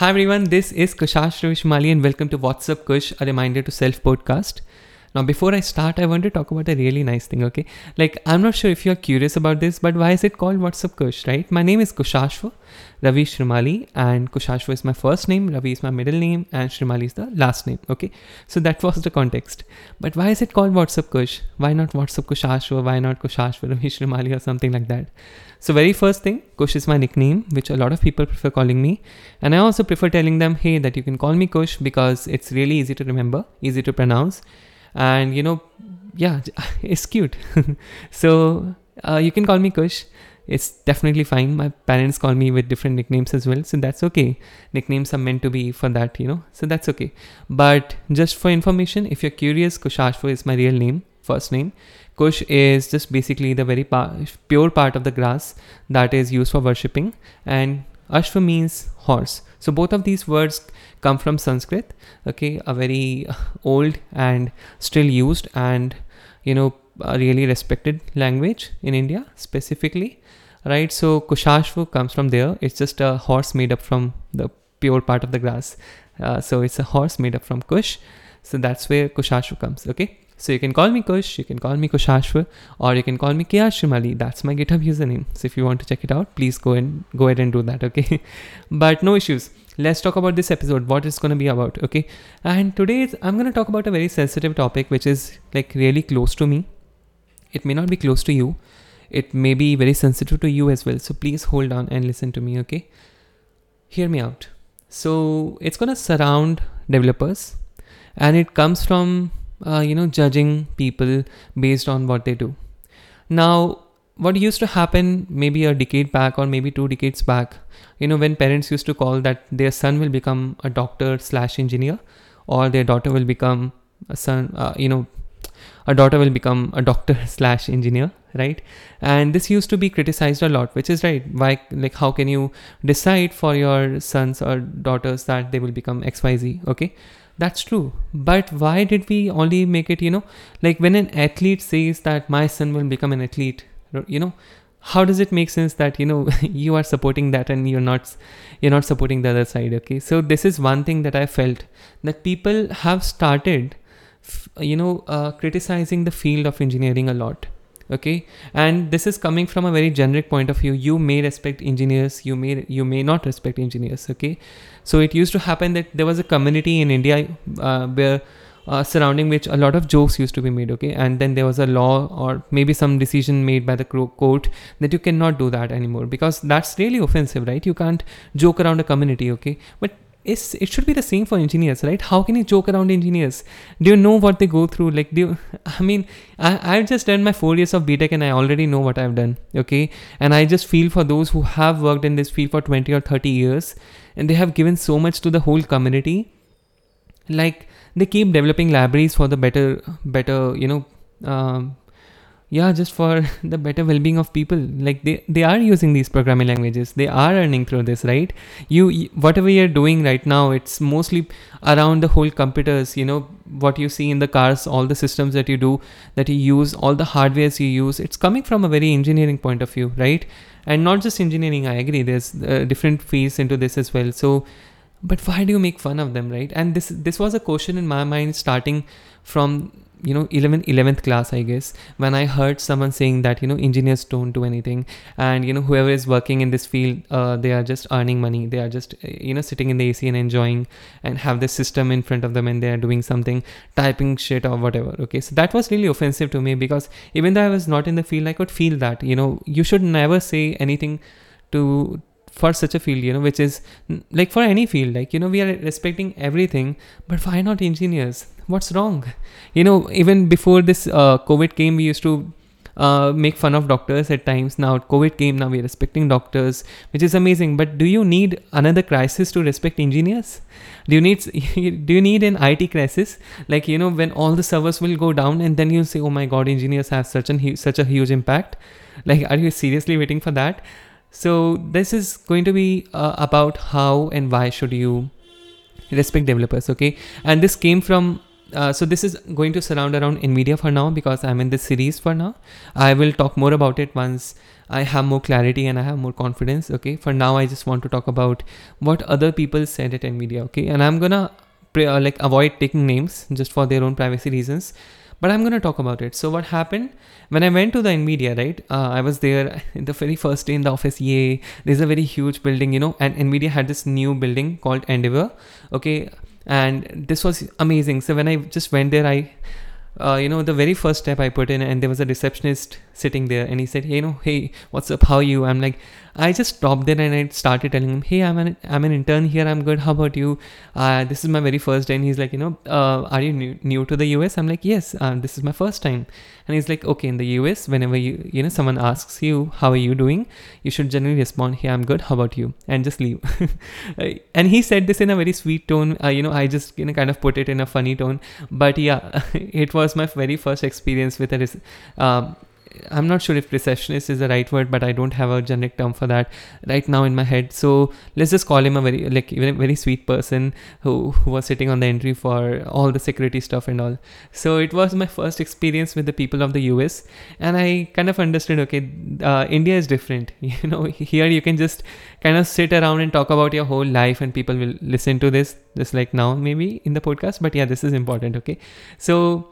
Hi everyone, this is Kushash Ravi Shrimali and welcome to What's Up Kush, a reminder to self podcast. Now, before I start, I want to talk about a really nice thing, okay? Like, I'm not sure if you're curious about this, but why is it called What's Up Kush, right? My name is Kushashva Ravi Shrimali, and Kushashva is my first name, Ravi is my middle name, and Shrimali is the last name, okay? So that was the context. But why is it called What's Up Kush? Why not WhatsApp Up Kushashva? Why not Kushashva Ravi Shrimali or something like that? So, very first thing, Kush is my nickname, which a lot of people prefer calling me. And I also prefer telling them, hey, that you can call me Kush because it's really easy to remember, easy to pronounce and you know yeah it's cute. So uh, you can call me kush. It's definitely fine. My parents call me with different nicknames as well. So that's okay. Nicknames are meant to be for that you know. So that's okay. But just for information if you're curious kushashva is my real name first name. Kush is just basically the very pa- pure part of the grass that is used for worshipping. And ashva means horse so both of these words come from Sanskrit, okay, a very old and still used and you know a really respected language in India specifically, right? So Kushashva comes from there. It's just a horse made up from the pure part of the grass. Uh, so it's a horse made up from Kush. So that's where Kushashva comes, okay? So you can call me Kush, you can call me Kushashva, or you can call me KR Shrimali. That's my GitHub username. So if you want to check it out, please go and go ahead and do that, okay? but no issues. Let's talk about this episode what it's to be about okay? And today i'm to talk about a very sensitive topic which is like really close to me. It may not be close to you. It may be very sensitive to you as well. So please hold on and listen to me okay? Hear me out. So it's to surround developers and it comes from uh, you know judging people based on what they do. Now what used to happen maybe a decade back or maybe two decades back you know when parents used to call that their son will become a doctor slash engineer or their daughter will become a son uh, you know a daughter will become a doctor slash engineer right? And this used to be criticized a lot which is right. Why like how can you decide for your sons or daughters that they will become xyz okay that's true. But why did we only make it you know like when an athlete says that my son will become an athlete you know how does it make sense that you know you are supporting that and you're not you're not supporting the other side okay? So this is one thing that i felt that people have started you know uh, criticizing the field of engineering a lot okay? And this is coming from a very generic point of view. You may respect engineers you may you may not respect engineers okay? So it used to happen that there was a community in india uh, where uh, surrounding which a lot of jokes used to be made okay? And then there was a law or maybe some decision made by the court that you cannot do that anymore because that's really offensive right? You can't joke around a community okay? But it's, it should be the same for engineers right? How can you joke around engineers? Do you know what they go through? Like do you, i mean I, i've just done my four years of btech and i already know what i've done okay? And i just feel for those who have worked in this field for 20 or 30 years and they have given so much to the whole community. Like they keep developing libraries for the better better you know um, yeah just for the better well-being of people. Like they they are using these programming languages. They are earning through this right? You whatever you're doing right now it's mostly around the whole computers you know what you see in the cars all the systems that you do that you use all the hardwares you use. It's coming from a very engineering point of view right? And not just engineering i agree. There's uh, different fields into this as well. So but why do you make fun of them right? And this this was a question in my mind starting from you know 11th 11th class i guess when i heard someone saying that you know engineers don't do anything and you know whoever is working in this field uh, they are just earning money. They are just uh, you know sitting in the ac and enjoying and have this system in front of them and they are doing something typing shit or whatever okay? So that was really offensive to me because even though i was not in the field i could feel that you know you should never say anything to for such a field you know which is like for any field like you know we are respecting everything but why not engineers? What's wrong? You know even before this uh, covid came we used to uh, make fun of doctors at times. Now covid came now we're respecting doctors which is amazing. But do you need another crisis to respect engineers? Do you need do you need an it crisis? Like you know when all the servers will go down and then you say oh my god engineers have such an such a huge impact. Like are you seriously waiting for that so this is going to be uh, about how and why should you respect developers okay? And this came from uh, so this is going to surround around nvidia for now because i'm in this series for now. I will talk more about it once i have more clarity and i have more confidence okay? For now i just want to talk about what other people said at nvidia okay? And i'm gonna uh, like avoid taking names just for their own privacy reasons but i'm gonna talk about it. So what happened? When i went to the nvidia right uh, i was there in the very first day in the office. Yay. There's a very huge building you know and nvidia had this new building called endeavor okay? And this was amazing. So when i just went there i uh, you know the very first step i put in and there was a receptionist sitting there and he said hey you know hey what's up how are you i'm like I just stopped there and I started telling him, "Hey, I'm an I'm an intern here. I'm good. How about you? Uh, this is my very first day." And he's like, "You know, uh, are you new, new to the US?" I'm like, "Yes, um, this is my first time." And he's like, "Okay, in the US, whenever you you know someone asks you how are you doing, you should generally respond, "Hey, I'm good. How about you?" and just leave. and he said this in a very sweet tone. Uh, you know, I just you know kind of put it in a funny tone, but yeah, it was my very first experience with a. Um, I'm not sure if recessionist is the right word, but I don't have a generic term for that right now in my head. So let's just call him a very like even very sweet person who, who was sitting on the entry for all the security stuff and all. So it was my first experience with the people of the US, and I kind of understood. Okay, uh, India is different. You know, here you can just kind of sit around and talk about your whole life, and people will listen to this just like now maybe in the podcast. But yeah, this is important. Okay, so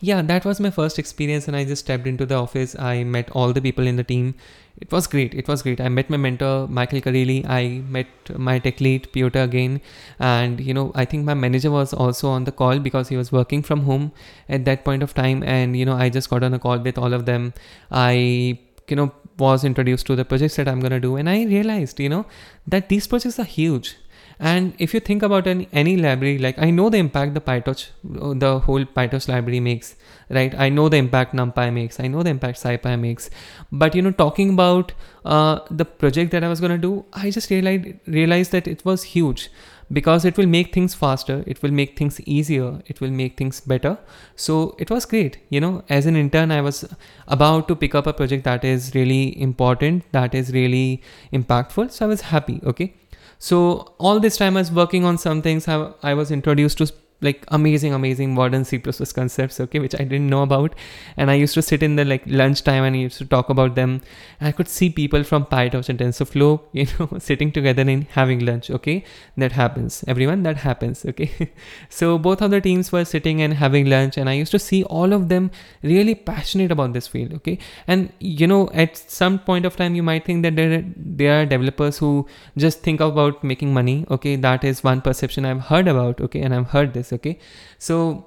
yeah, that was my first experience, and I just stepped into the office. I met all the people in the team. It was great. It was great. I met my mentor, Michael Carilli. I met my tech lead, Piotr again. And, you know, I think my manager was also on the call because he was working from home at that point of time. And, you know, I just got on a call with all of them. I, you know, was introduced to the projects that I'm going to do. And I realized, you know, that these projects are huge and if you think about any, any library, like I know the impact the PyTorch, the whole PyTorch library makes, right? I know the impact NumPy makes, I know the impact SciPy makes. But you know, talking about uh, the project that I was gonna do, I just realized realized that it was huge because it will make things faster. It will make things easier. It will make things better. So it was great. You know as an intern i was about to pick up a project that is really important that is really impactful. So i was happy okay so all this time I was working on some things. I, was introduced to like amazing amazing modern c++ concepts okay which i didn't know about. And i used to sit in the like lunchtime and I used to talk about them. And i could see people from pytorch and tensorflow you know sitting together and having lunch okay? That happens. Everyone that happens okay? So both of the teams were sitting and having lunch and i used to see all of them really passionate about this field okay? And you know at some point of time you might think that there, there are developers who just think about making money okay? That is one perception i've heard about okay? And i've heard this okay. So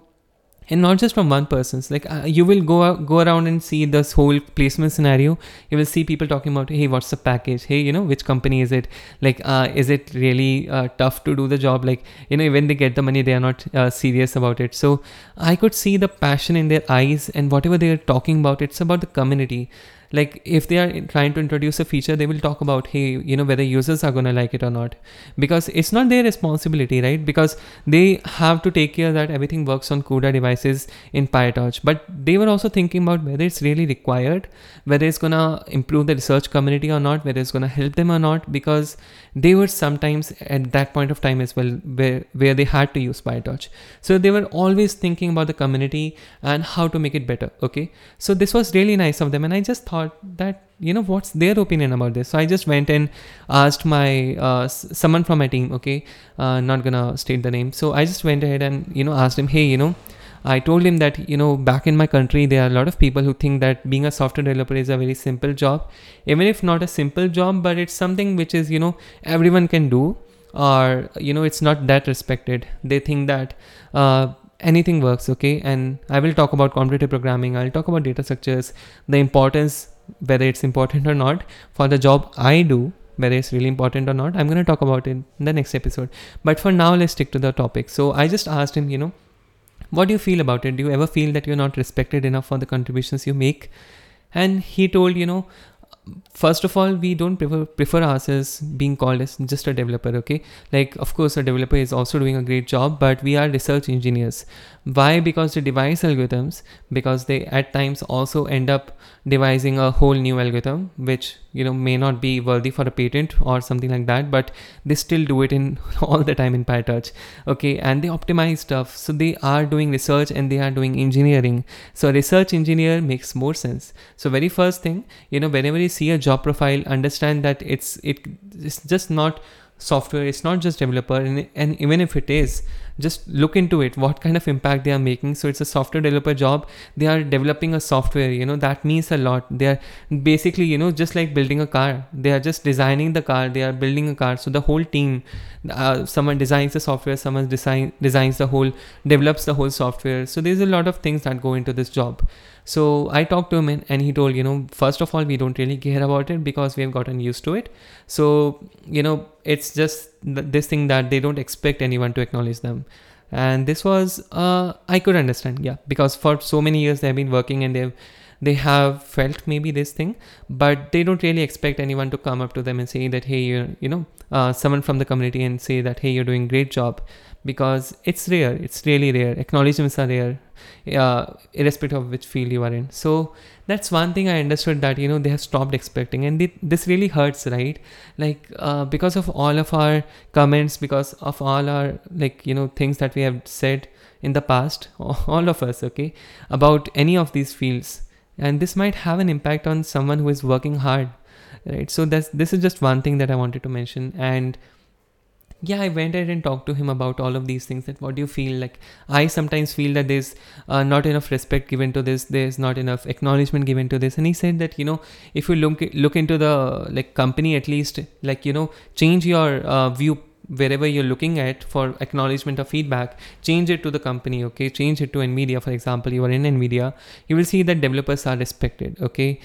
and not just from one person's like uh, you will go go around and see this whole placement scenario. You will see people talking about hey what's the package? Hey you know which company is it? Like uh, is it really uh, tough to do the job? Like you know when they get the money they are not uh, serious about it. So i could see the passion in their eyes and whatever they are talking about it's about the community like if they are trying to introduce a feature they will talk about hey you know whether users are going to like it or not. Because it's not their responsibility right? Because they have to take care that everything works on CUDA devices in PyTorch. But they were also thinking about whether it's really required whether it's going to improve the research community or not whether it's going to help them or not because they were sometimes at that point of time as well where, where they had to use PyTorch. So they were always thinking about the community and how to make it better okay? So this was really nice of them and I just thought thought that you know what's their opinion about this? So i just went and asked my uh, someone from my team okay? Uh, not gonna state the name. So i just went ahead and you know asked him hey you know I told him that you know back in my country there are a lot of people who think that being a software developer is a very simple job, even if not a simple job, but it's something which is you know everyone can do, or you know it's not that respected. They think that uh, anything works, okay. And I will talk about competitive programming. I'll talk about data structures, the importance whether it's important or not for the job I do, whether it's really important or not. I'm going to talk about it in the next episode. But for now, let's stick to the topic. So I just asked him, you know, what do you feel about it? Do you ever feel that you're not respected enough for the contributions you make? And he told, you know, first of all we don't prefer prefer ourselves being called as just a developer okay? Like of course a developer is also doing a great job but we are research engineers. Why? Because they devise algorithms because they at times also end up devising a whole new algorithm which you know may not be worthy for a patent or something like that but they still do it in all the time in pytorch okay? And they optimize stuff. So they are doing research and they are doing engineering. So a research engineer makes more sense. So very first thing you know whenever you see a job profile understand that it's it, it's just not software it's not just developer and, and even if it is just look into it what kind of impact they are making. So it's a software developer job. They are developing a software you know that means a lot. They are basically you know just like building a car. They are just designing the car. They are building a car. So the whole team uh, someone designs the software someone design designs the whole develops the whole software. So there's a lot of things that go into this job. So I talked to him and, and he told, you know, first of all, we don't really care about it because we have gotten used to it. So, you know, it's just this thing that they don't expect anyone to acknowledge them. And this was, uh, I could understand, yeah, because for so many years they've been working and they've, they have felt maybe this thing, but they don't really expect anyone to come up to them and say that, hey, you you know, uh, someone from the community and say that, hey, you're doing great job because it's rare. It's really rare. Acknowledgements are rare, uh, irrespective of which field you are in. So that's one thing I understood that you know they have stopped expecting, and they, this really hurts, right? Like uh, because of all of our comments, because of all our like you know things that we have said in the past, all of us, okay, about any of these fields, and this might have an impact on someone who is working hard, right? So that's this is just one thing that I wanted to mention, and yeah i went ahead and talked to him about all of these things that what do you feel? Like i sometimes feel that there's uh, not enough respect given to this there's not enough acknowledgement given to this. And he said that you know if you look look into the like company at least like you know change your uh, view wherever you're looking at for acknowledgement or feedback, change it to the company, okay? Change it to NVIDIA, for example, you are in NVIDIA, you will see that developers are respected, okay?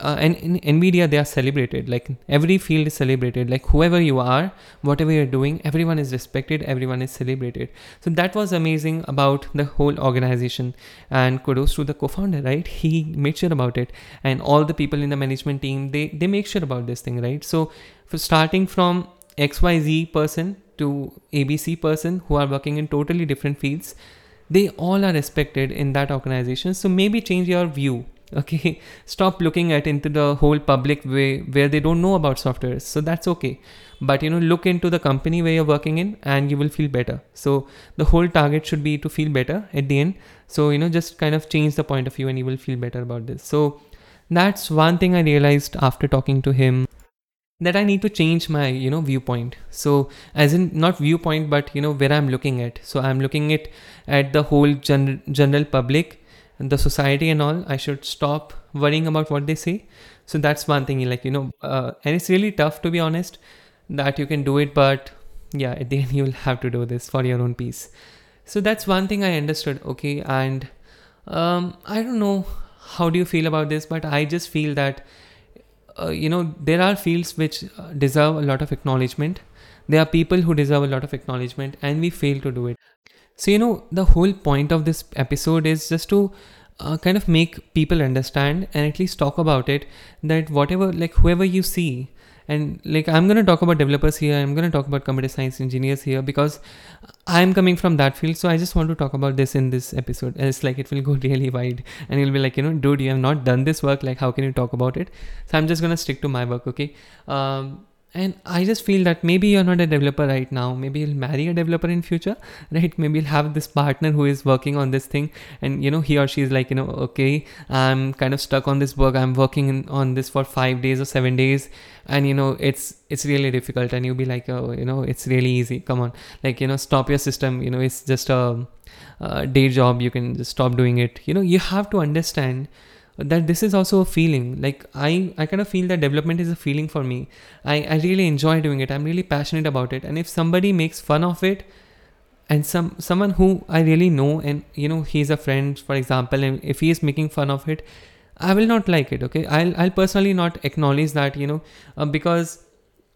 Uh, and in NVIDIA, they are celebrated, like every field is celebrated, like whoever you are, whatever you're doing, everyone is respected, everyone is celebrated. So that was amazing about the whole organization. And kudos to the co-founder, right? He made sure about it. And all the people in the management team, they, they make sure about this thing, right? So for starting from XYZ person to ABC person who are working in totally different fields, they all are respected in that organization. So maybe change your view. Okay, stop looking at into the whole public way where they don't know about software. So that's okay. But you know, look into the company where you're working in and you will feel better. So the whole target should be to feel better at the end. So you know, just kind of change the point of view and you will feel better about this. So that's one thing I realized after talking to him that I need to change my you know viewpoint. So as in not viewpoint, but you know where I'm looking at. So I'm looking at at the whole gen- general public, the society and all. I should stop worrying about what they say. So that's one thing. Like you know, uh, and it's really tough to be honest that you can do it, but yeah, at the end you'll have to do this for your own peace. So that's one thing I understood. Okay, and um, I don't know how do you feel about this, but I just feel that uh, you know there are fields which uh, deserve a lot of acknowledgement. There are people who deserve a lot of acknowledgement and we fail to do it. So you know the whole point of this episode is just to uh, kind of make people understand and at least talk about it that whatever like whoever you see and like i'm going to talk about developers here i'm going to talk about computer science engineers here because i'm coming from that field so i just want to talk about this in this episode. And it's like it will go really wide. And you'll be like you know dude you have not done this work like how can you talk about it? So i'm just going to stick to my work okay? Um, and i just feel that maybe you're not a developer right now. Maybe you'll marry a developer in future right? Maybe you'll have this partner who is working on this thing. And you know he or she is like you know okay i'm kind of stuck on this work. I'm working on this for five days or seven days. And you know it's it's really difficult. And you'll be like oh you know it's really easy. Come on. Like you know stop your system. You know it's just a, a day job. You can just stop doing it. You know you have to understand that this is also a feeling. Like i i kind of feel that development is a feeling for me. I i really enjoy doing it. I'm really passionate about it. And if somebody makes fun of it and some someone who i really know and you know he's a friend for example and if he is making fun of it i will not like it okay? I'll i'll personally not acknowledge that you know uh, because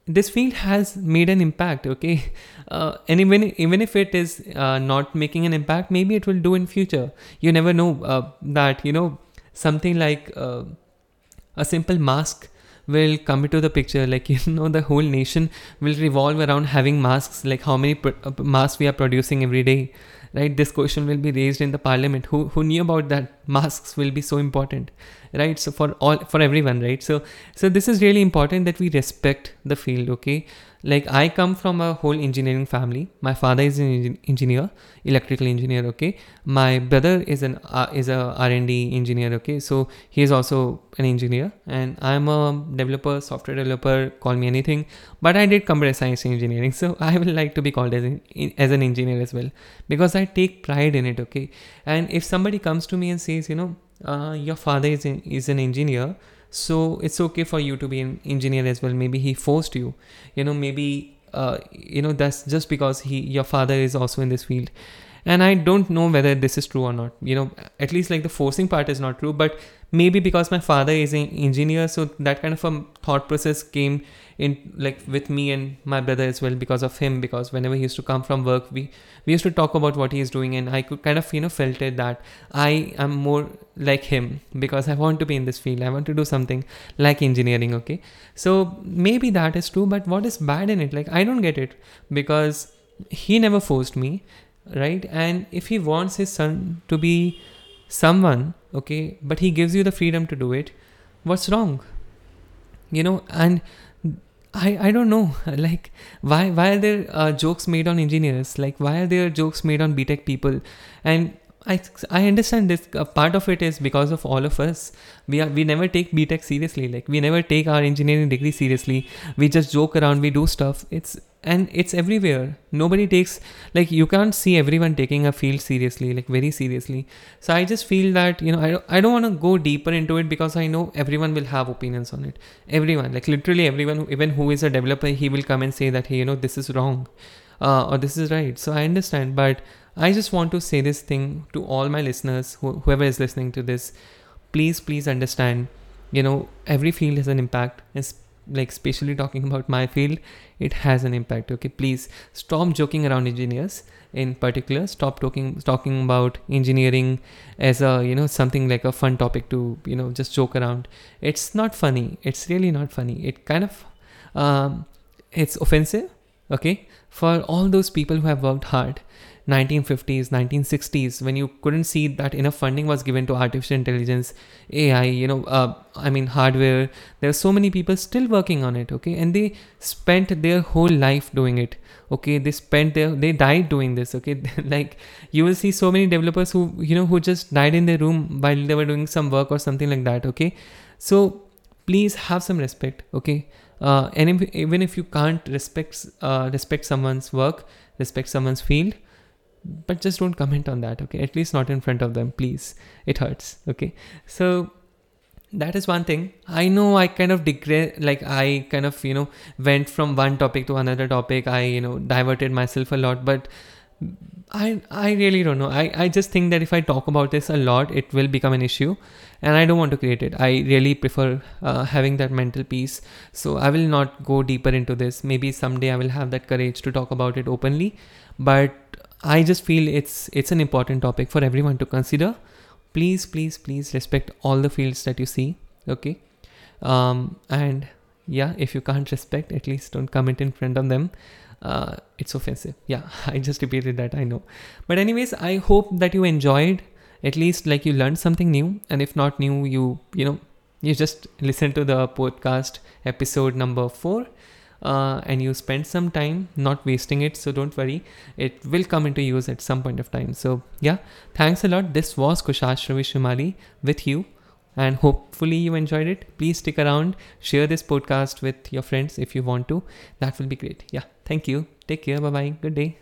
this field has made an impact okay? Uh, and even even if it is uh, not making an impact maybe it will do in future. You never know uh, that you know something like uh, a simple mask will come into the picture. Like you know the whole nation will revolve around having masks. Like how many pr- uh, masks we are producing every day right? This question will be raised in the parliament. Who who knew about that? Masks will be so important right? So for all for everyone right? So so this is really important that we respect the field okay? Like i come from a whole engineering family. My father is an engineer electrical engineer okay? My brother is an uh, is a r&d engineer okay? So he is also an engineer and i'm a developer software developer call me anything. But i did computer science engineering so i will like to be called as an, as an engineer as well because i take pride in it okay? And if somebody comes to me and says you know uh, your father is, is an engineer so it's okay for you to be an engineer as well. Maybe he forced you. You know maybe uh, you know that's just because he your father is also in this field. And i don't know whether this is true or not. You know at least like the forcing part is not true but maybe because my father is an engineer so that kind of a thought process came in like with me and my brother as well because of him because whenever he used to come from work we we used to talk about what he is doing and i could kind of you know felt it that i am more like him because i want to be in this field. I want to do something like engineering okay? So maybe that is true but what is bad in it? Like i don't get it because he never forced me right? And if he wants his son to be someone okay but he gives you the freedom to do it what's wrong? You know and I, I don't know. Like why why are there uh, jokes made on engineers? Like why are there jokes made on btech people? And I, I understand this uh, part of it is because of all of us. We are we never take btech seriously. Like we never take our engineering degree seriously. We just joke around. We do stuff. It's and it's everywhere. Nobody takes like you can't see everyone taking a field seriously like very seriously. So i just feel that you know i don't, I don't want to go deeper into it because i know everyone will have opinions on it. Everyone like literally everyone even who is a developer he will come and say that hey you know this is wrong uh, or this is right. So i understand but i just want to say this thing to all my listeners wh- whoever is listening to this. Please please understand you know every field has an impact like especially talking about my field it has an impact okay? Please stop joking around engineers. In particular stop talking talking about engineering as a you know something like a fun topic to you know just joke around. It's not funny. It's really not funny. It kind of um, it's offensive okay? For all those people who have worked hard 1950s 1960s when you couldn't see that enough funding was given to artificial intelligence ai you know uh, i mean hardware. There are so many people still working on it okay? And they spent their whole life doing it okay? They spent their they died doing this okay? Like you will see so many developers who you know who just died in their room while they were doing some work or something like that okay? So please have some respect okay? Uh, and if, even if you can't respect uh, respect someone's work respect someone's field but just don't comment on that okay? At least not in front of them please. It hurts okay? So that is one thing. I know i kind of digress like i kind of you know went from one topic to another topic. I you know diverted myself a lot but i i really don't know. I i just think that if i talk about this a lot it will become an issue and i don't want to create it. I really prefer uh, having that mental peace. So i will not go deeper into this. Maybe someday i will have that courage to talk about it openly but I just feel it's it's an important topic for everyone to consider. Please, please, please respect all the fields that you see. Okay, um, and yeah, if you can't respect, at least don't comment in front of them. Uh, it's offensive. Yeah, I just repeated that. I know, but anyways, I hope that you enjoyed. At least like you learned something new, and if not new, you you know you just listen to the podcast episode number four uh, and you spend some time not wasting it so don't worry. It will come into use at some point of time. So yeah thanks a lot. This was kushash ravi with you and hopefully you enjoyed it. Please stick around. Share this podcast with your friends if you want to. That will be great. Yeah thank you. Take care. Bye bye good day